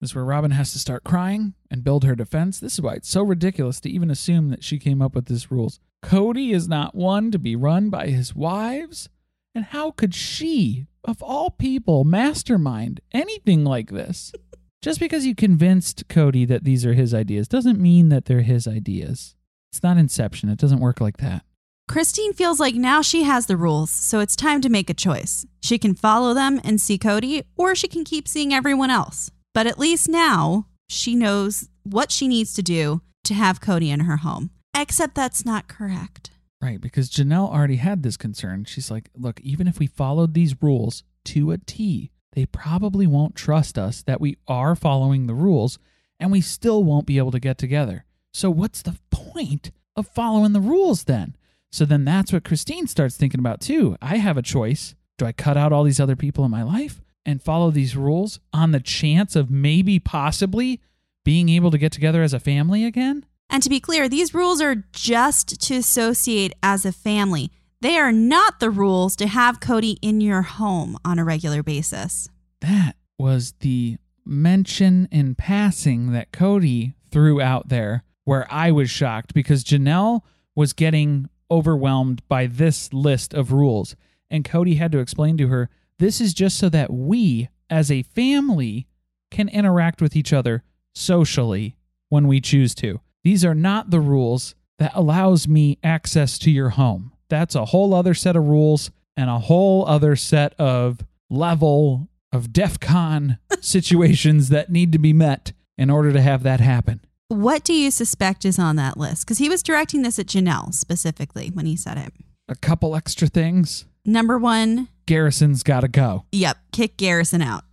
This is where Robin has to start crying and build her defense. This is why it's so ridiculous to even assume that she came up with these rules. Cody is not one to be run by his wives. And how could she, of all people, mastermind anything like this? Just because you convinced Cody that these are his ideas doesn't mean that they're his ideas. It's not Inception. It doesn't work like that. Christine feels like now she has the rules, so it's time to make a choice. She can follow them and see Cody, or she can keep seeing everyone else. But at least now she knows what she needs to do to have Cody in her home. Except that's not correct. Right, because Janelle already had this concern. She's like, look, even if we followed these rules to a T, they probably won't trust us that we are following the rules and we still won't be able to get together. So, what's the point of following the rules then? So, then that's what Christine starts thinking about too. I have a choice. Do I cut out all these other people in my life and follow these rules on the chance of maybe possibly being able to get together as a family again? And to be clear, these rules are just to associate as a family. They are not the rules to have Cody in your home on a regular basis. That was the mention in passing that Cody threw out there where I was shocked because Janelle was getting overwhelmed by this list of rules. And Cody had to explain to her this is just so that we, as a family, can interact with each other socially when we choose to. These are not the rules that allows me access to your home. That's a whole other set of rules and a whole other set of level of DEF CON <laughs> situations that need to be met in order to have that happen. What do you suspect is on that list? Because he was directing this at Janelle specifically when he said it. A couple extra things. Number one, Garrison's got to go. yep, kick Garrison out.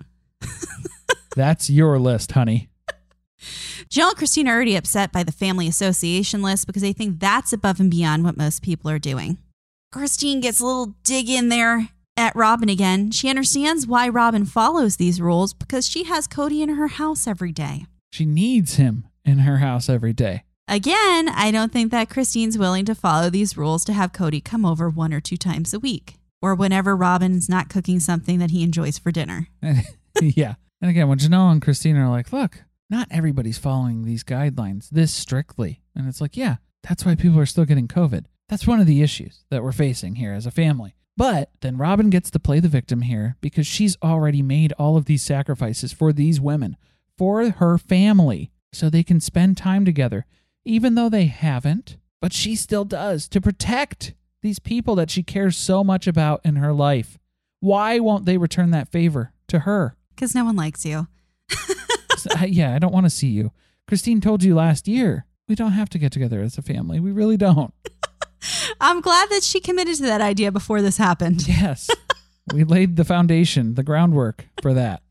<laughs> That's your list, honey. Janelle and Christine are already upset by the family association list because they think that's above and beyond what most people are doing. Christine gets a little dig in there at Robin again. She understands why Robin follows these rules because she has Cody in her house every day. She needs him in her house every day. Again, I don't think that Christine's willing to follow these rules to have Cody come over one or two times a week or whenever Robin's not cooking something that he enjoys for dinner. <laughs> yeah. And again, when Janelle and Christine are like, look, not everybody's following these guidelines this strictly. And it's like, yeah, that's why people are still getting COVID. That's one of the issues that we're facing here as a family. But then Robin gets to play the victim here because she's already made all of these sacrifices for these women, for her family, so they can spend time together, even though they haven't. But she still does to protect these people that she cares so much about in her life. Why won't they return that favor to her? Because no one likes you. <laughs> I- yeah, I don't want to see you. Christine told you last year we don't have to get together as a family. We really don't. <laughs> I'm glad that she committed to that idea before this happened. <laughs> Yes. we laid the foundation, the groundwork for that.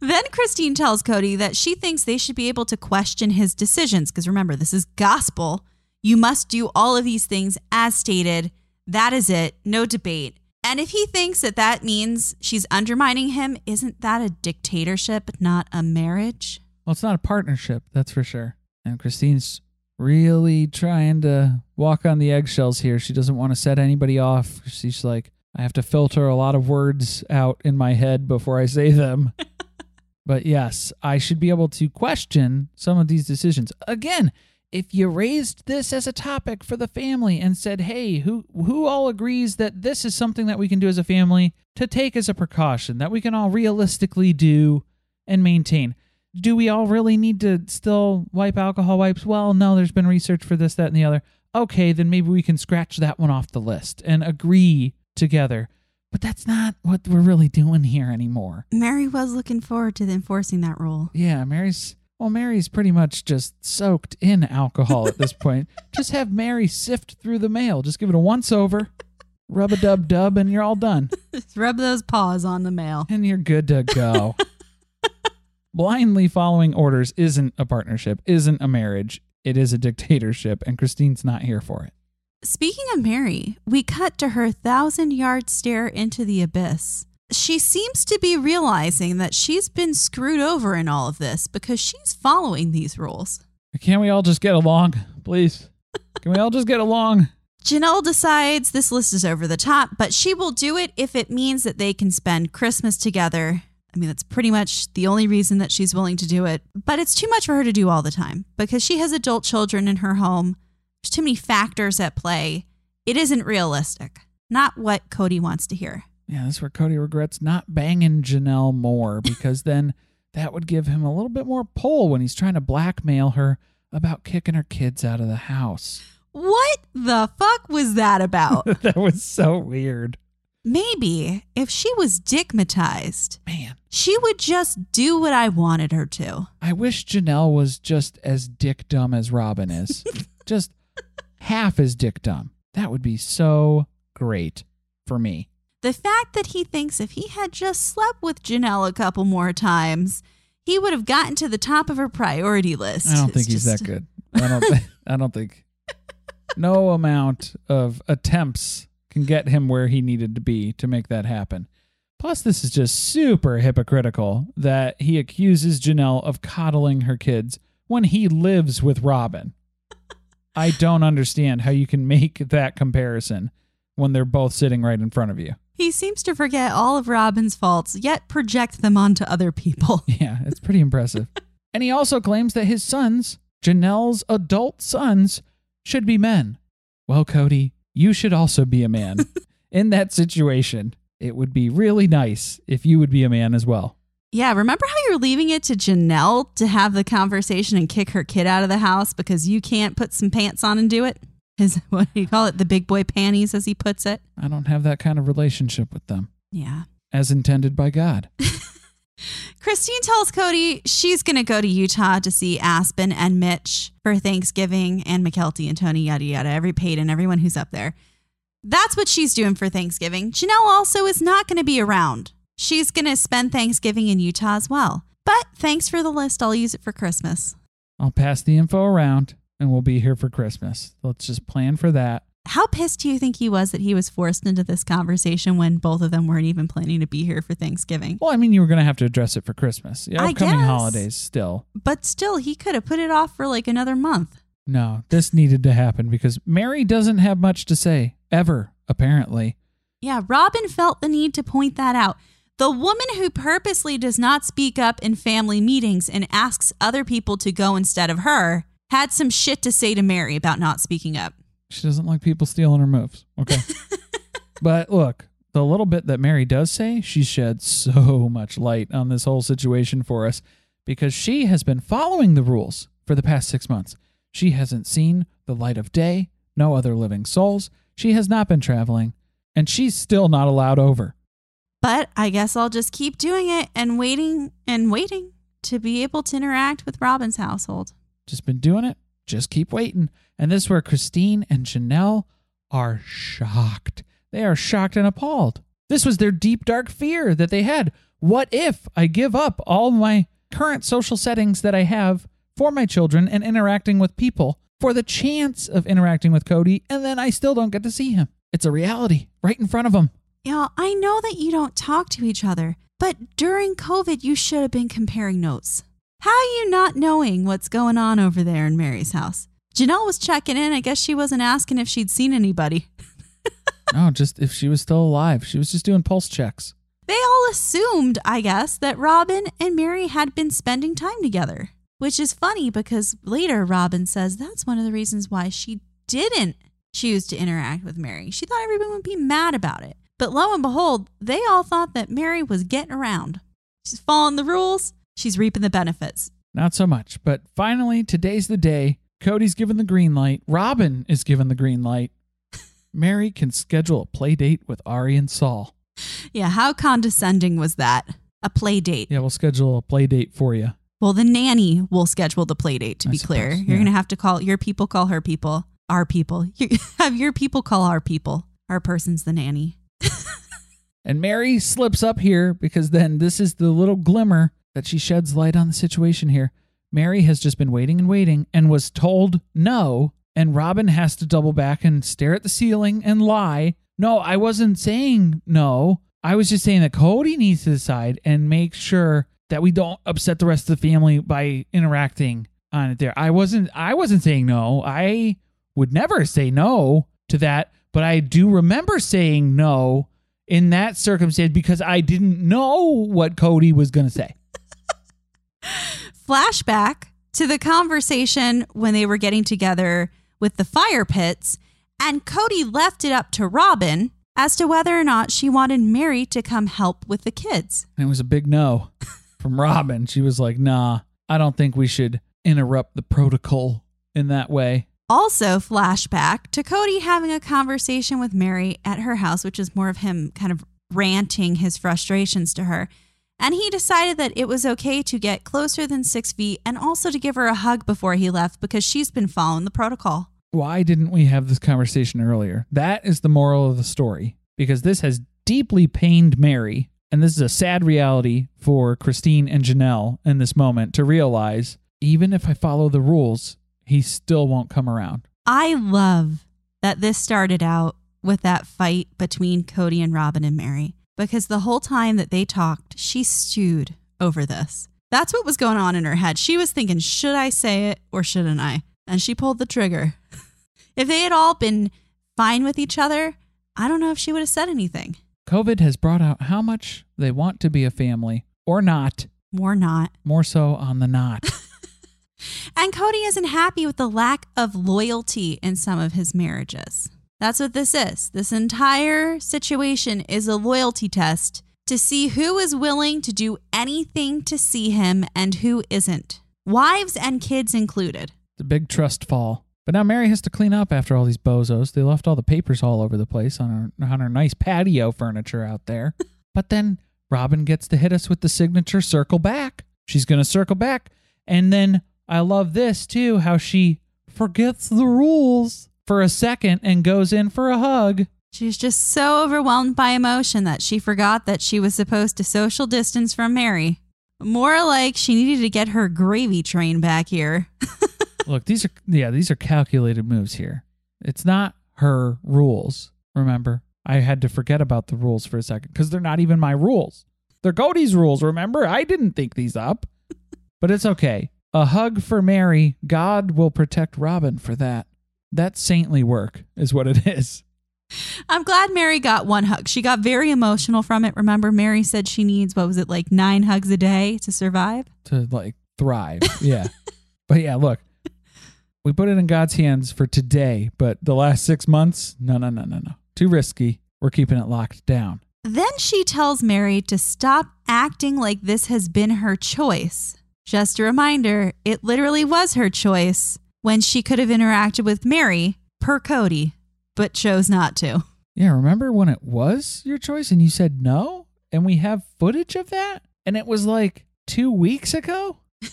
Then Christine tells Cody that she thinks they should be able to question his decisions. Because remember, this is gospel. You must do all of these things as stated. That is it. No debate. And if he thinks that that means she's undermining him, isn't that a dictatorship, not a marriage? Well, it's not a partnership, that's for sure. And Christine's really trying to walk on the eggshells here. She doesn't want to set anybody off. She's like, I have to filter a lot of words out in my head before I say them. <laughs> but yes, I should be able to question some of these decisions. Again, if you raised this as a topic for the family and said, "Hey, who who all agrees that this is something that we can do as a family to take as a precaution that we can all realistically do and maintain." Do we all really need to still wipe alcohol wipes? Well, no, there's been research for this, that, and the other. Okay, then maybe we can scratch that one off the list and agree together. But that's not what we're really doing here anymore. Mary was looking forward to enforcing that rule. Yeah, Mary's well, Mary's pretty much just soaked in alcohol at this <laughs> point. just have Mary sift through the mail. Just give it a once over, rub a dub dub, and you're all done. <laughs> Just rub those paws on the mail. And you're good to go. <laughs> Blindly following orders isn't a partnership, isn't a marriage. It is a dictatorship, and Christine's not here for it. Speaking of Mary, we cut to her thousand yard stare into the abyss. She seems to be realizing that she's been screwed over in all of this because she's following these rules. Can't we all just get along, please? Can we all just get along? <laughs> Janelle decides this list is over the top, but she will do it if it means that they can spend Christmas together. I mean, that's pretty much the only reason that she's willing to do it. But it's too much for her to do all the time because she has adult children in her home. There's too many factors at play. It isn't realistic. Not what Cody wants to hear. Yeah, that's where Cody regrets not banging Janelle more <laughs> because then that would give him a little bit more pull when he's trying to blackmail her about kicking her kids out of the house. What the fuck was that about? <laughs> that was so weird. Maybe if she was dickmatized, Man, she would just do what I wanted her to. I wish Janelle was just as dick dumb as Robin is. <laughs> just half as dick dumb. That would be so great for me. The fact that he thinks if he had just slept with Janelle a couple more times, he would have gotten to the top of her priority list. I don't think he's just- that good. I don't. Th- <laughs> I don't think. <laughs> No amount of attempts can get him where he needed to be to make that happen. Plus, this is just super hypocritical that he accuses Janelle of coddling her kids when he lives with Robin. I don't understand how you can make that comparison when they're both sitting right in front of you. He seems to forget all of Robin's faults, yet project them onto other people. <laughs> Yeah, it's pretty impressive. <laughs> and he also claims that his sons, Janelle's adult sons, should be men. Well, Cody, you should also be a man. <laughs> In that situation, it would be really nice if you would be a man as well. Yeah, remember how you're leaving it to Janelle to have the conversation and kick her kid out of the house because you can't put some pants on and do it? His, what do you call it? The big boy panties, as he puts it. I don't have that kind of relationship with them, Yeah. as intended by God. <laughs> Christine tells Cody she's going to go to Utah to see Aspen and Mitch for Thanksgiving and Mykelti and Tony, yada, yada, every Paedon, and everyone who's up there. That's what she's doing for Thanksgiving. Janelle also is not going to be around. she's going to spend Thanksgiving in Utah as well. But thanks for the list. I'll use it for Christmas. I'll pass the info around and we'll be here for Christmas. Let's just plan for that. How pissed do you think he was that he was forced into this conversation when both of them weren't even planning to be here for Thanksgiving? Well, I mean, you were going to have to address it for Christmas. I upcoming guess. holidays still. But still, he could have put it off for like another month. No, this needed to happen because Mary doesn't have much to say, ever, apparently. Yeah, Robin felt the need to point that out. The woman who purposely does not speak up in family meetings and asks other people to go instead of her had some shit to say to Mary about not speaking up. She doesn't like people stealing her moves. Okay. <laughs> but look, the little bit that Mary does say, she sheds so much light on this whole situation for us because she has been following the rules for the past six months. She hasn't seen the light of day, no other living souls. She has not been traveling, and she's still not allowed over. But I guess I'll just keep doing it and waiting and waiting to be able to interact with Robin's household. Just been doing it. Just keep waiting. And this is where Christine and Janelle are shocked. They are shocked and appalled. This was their deep, dark fear that they had. What if I give up all my current social settings that I have for my children and interacting with people for the chance of interacting with Cody, and then I still don't get to see him? It's a reality right in front of them. Yeah, I know that you don't talk to each other, but during COVID, you should have been comparing notes. How are you not knowing what's going on over there in Mary's house? Janelle was checking in. I guess she wasn't asking if she'd seen anybody. <laughs> no, just if she was still alive. She was just doing pulse checks. They all assumed, I guess, that Robin and Mary had been spending time together, which is funny because later Robin says that's one of the reasons why she didn't choose to interact with Mary. She thought everyone would be mad about it. But lo and behold, they all thought that Mary was getting around. She's following the rules, she's reaping the benefits. Not so much. But finally, today's the day. Cody's given the green light. Robin is given the green light. Mary can schedule a play date with Ari and Sol. Yeah, how condescending was that? A play date. Yeah, we'll schedule a play date for you. Well, the nanny will schedule the play date, to I be clear. You're yeah. going to have to call your people, call her people, our people. You <laughs> have your people call our people. Our person's the nanny. <laughs> And Mary slips up here because then this is the little glimmer that she sheds light on the situation here. Mary has just been waiting and waiting and was told no. And Robin has to double back and stare at the ceiling and lie. No, I wasn't saying no. I was just saying that Cody needs to decide and make sure that we don't upset the rest of the family by interacting on it there. I wasn't I wasn't saying no. I would never say no to that, but I do remember saying no in that circumstance because I didn't know what Cody was going to say. <laughs> Flashback to the conversation when they were getting together with the fire pits, and Cody left it up to Robin as to whether or not she wanted Mary to come help with the kids. And it was a big no from Robin. She was like, nah, I don't think we should interrupt the protocol in that way. Also, flashback to Cody having a conversation with Mary at her house, which is more of him kind of ranting his frustrations to her. And he decided that it was okay to get closer than six feet and also to give her a hug before he left because she's been following the protocol. Why didn't we have this conversation earlier? That is the moral of the story because this has deeply pained Mary. And this is a sad reality for Christine and Janelle in this moment to realize even if I follow the rules, he still won't come around. I love that this started out with that fight between Cody and Robin and Mary because the whole time that they talked, she stewed over this. That's what was going on in her head. She was thinking, should I say it or shouldn't I? And she pulled the trigger. <laughs> if they had all been fine with each other, I don't know if she would have said anything. COVID has brought out how much they want to be a family or not, More not. more so on the not. <laughs> And Cody isn't happy with the lack of loyalty in some of his marriages. That's what this is. This entire situation is a loyalty test to see who is willing to do anything to see him and who isn't. Wives and kids included. It's a big trust fall. But now Mary has to clean up after all these bozos. They left all the papers all over the place on her on her nice patio furniture out there. <laughs> but then Robin gets to hit us with the signature circle back. She's gonna circle back. And then I love this too, how she forgets the rules for a second and goes in for a hug. She's just so overwhelmed by emotion that she forgot that she was supposed to social distance from Mary. More like she needed to get her gravy train back here. <laughs> Look, these are yeah, these are calculated moves here. It's not her rules. Remember, I had to forget about the rules for a second because they're not even my rules. They're Cody's rules. Remember, I didn't think these up, <laughs> but it's okay. A hug for Mary. God will protect Robin for that. That's saintly work, is what it <laughs> is. I'm glad Mary got one hug. She got very emotional from it. Remember, Mary said she needs, what was it, like nine hugs a day to survive? To like thrive. Yeah. <laughs> but yeah, look, we put it in God's hands for today, but the last six months, no, no, no, no, no. Too risky. We're keeping it locked down. Then she tells Mary to stop acting like this has been her choice. Just a reminder, it literally was her choice when she could have interacted with Mary per Cody, but chose not to. Yeah, remember when it was your choice and you said no? And we have footage of that? And it was like two weeks ago? <laughs>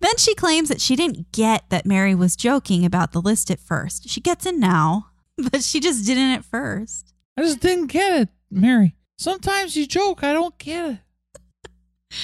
Then she claims that she didn't get that Mary was joking about the list at first. She gets it now, <laughs> but she just didn't at first. I just didn't get it, Mary. Sometimes you joke, I don't get it. <laughs>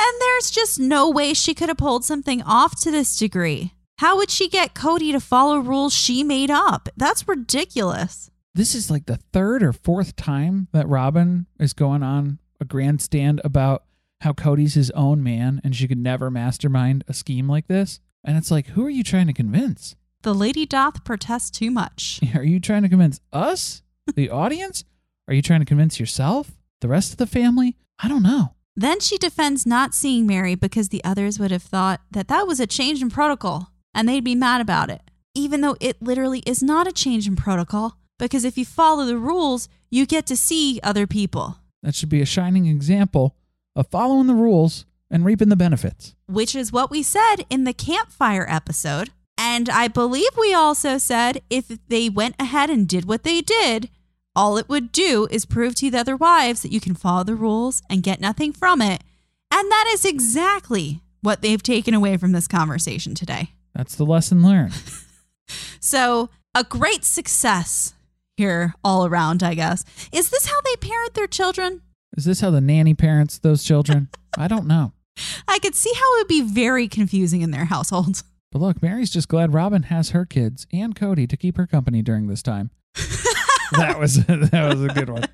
And there's just no way she could have pulled something off to this degree. How would she get Cody to follow rules she made up? That's ridiculous. This is like the third or fourth time that Robin is going on a grandstand about how Cody's his own man and she could never mastermind a scheme like this. And it's like, who are you trying to convince? The lady doth protest too much. <laughs> Are you trying to convince us, the <laughs> audience? Are you trying to convince yourself, the rest of the family? I don't know. Then she defends not seeing Mary because the others would have thought that that was a change in protocol and they'd be mad about it. Even though it literally is not a change in protocol, because if you follow the rules, you get to see other people, That should be a shining example of following the rules and reaping the benefits. which is what we said in the campfire episode. And I believe we also said if they went ahead and did what they did, all it would do is prove to the other wives that you can follow the rules and get nothing from it. And that is exactly what they've taken away from this conversation today. That's the lesson learned. <laughs> So, a great success here all around, I guess. Is this how they parent their children? Is this how the nanny parents those children? <laughs> I don't know. I could see how it would be very confusing in their household. <laughs> But look, Mary's just glad Robin has her kids and Cody to keep her company during this time. that was that was a good one.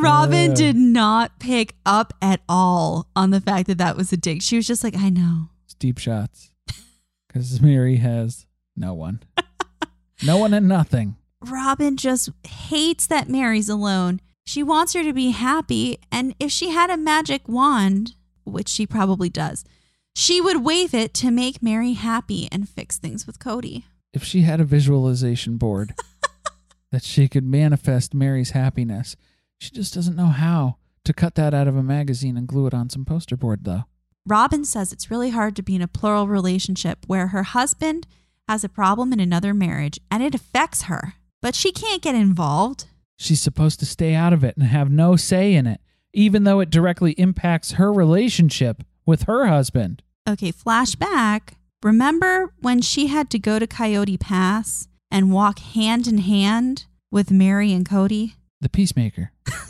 Robin Uh. did not pick up at all on the fact that that was a dig. She was just like, I know. It's deep shots. Because Mary has no one. No one and nothing. Robin just hates that Mary's alone. She wants her to be happy. And if she had a magic wand, which she probably does, she would wave it to make Mary happy and fix things with Cody. If she had a visualization board <laughs> that she could manifest Mary's happiness, she just doesn't know how to cut that out of a magazine and glue it on some poster board, though. Robin says it's really hard to be in a plural relationship where her husband has a problem in another marriage and it affects her, but she can't get involved. She's supposed to stay out of it and have no say in it, even though it directly impacts her relationship with her husband. Okay, flashback. Remember when she had to go to Coyote Pass and walk hand in hand with Mary and Cody? The peacemaker. <laughs>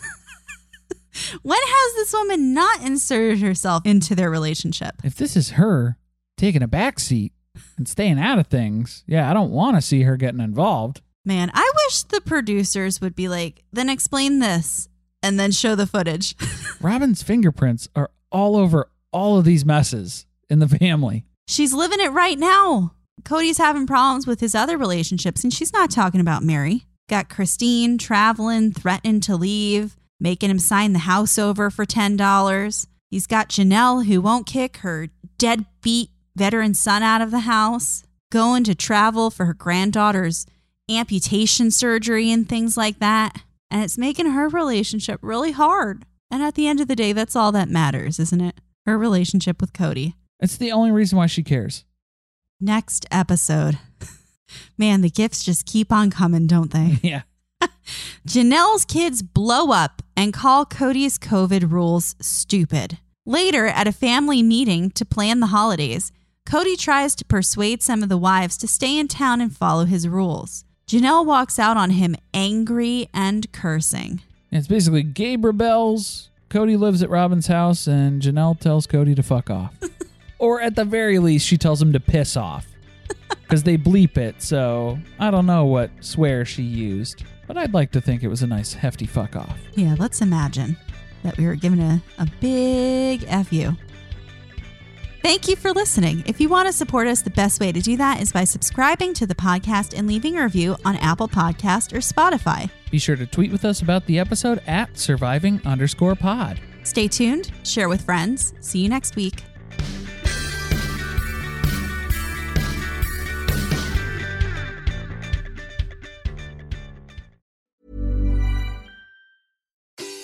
When has this woman not inserted herself into their relationship? If this is her taking a back seat and staying out of things, yeah, I don't want to see her getting involved. Man, I wish the producers would be like, then explain this and then show the footage. <laughs> Robin's fingerprints are all over all of these messes in the family. She's living it right now. Cody's having problems with his other relationships, and she's not talking about Mary. Got Christine traveling, threatening to leave, making him sign the house over for $10. He's got Janelle, who won't kick her deadbeat veteran son out of the house, going to travel for her granddaughter's amputation surgery and things like that. And it's making her relationship really hard. And at the end of the day, that's all that matters, isn't it? Her relationship with Cody. It's the only reason why she cares. Next episode. <laughs> Man, the gifts just keep on coming, don't they? <laughs> Yeah. <laughs> Janelle's kids blow up and call Cody's COVID rules stupid. Later, at a family meeting to plan the holidays, Cody tries to persuade some of the wives to stay in town and follow his rules. Janelle walks out on him angry and cursing. It's basically Gabe rebels. Cody lives at Robin's house, and Janelle tells Cody to fuck off. <laughs> or at the very least, she tells him to piss off. Because they bleep it, so I don't know what swear she used. But I'd like to think it was a nice, hefty fuck off. Yeah, let's imagine that we were given a, a big FU. Thank you for listening. If you want to support us, the best way to do that is by subscribing to the podcast and leaving a review on Apple Podcast or Spotify. Be sure to tweet with us about the episode at surviving underscore pod. Stay tuned, share with friends. See you next week.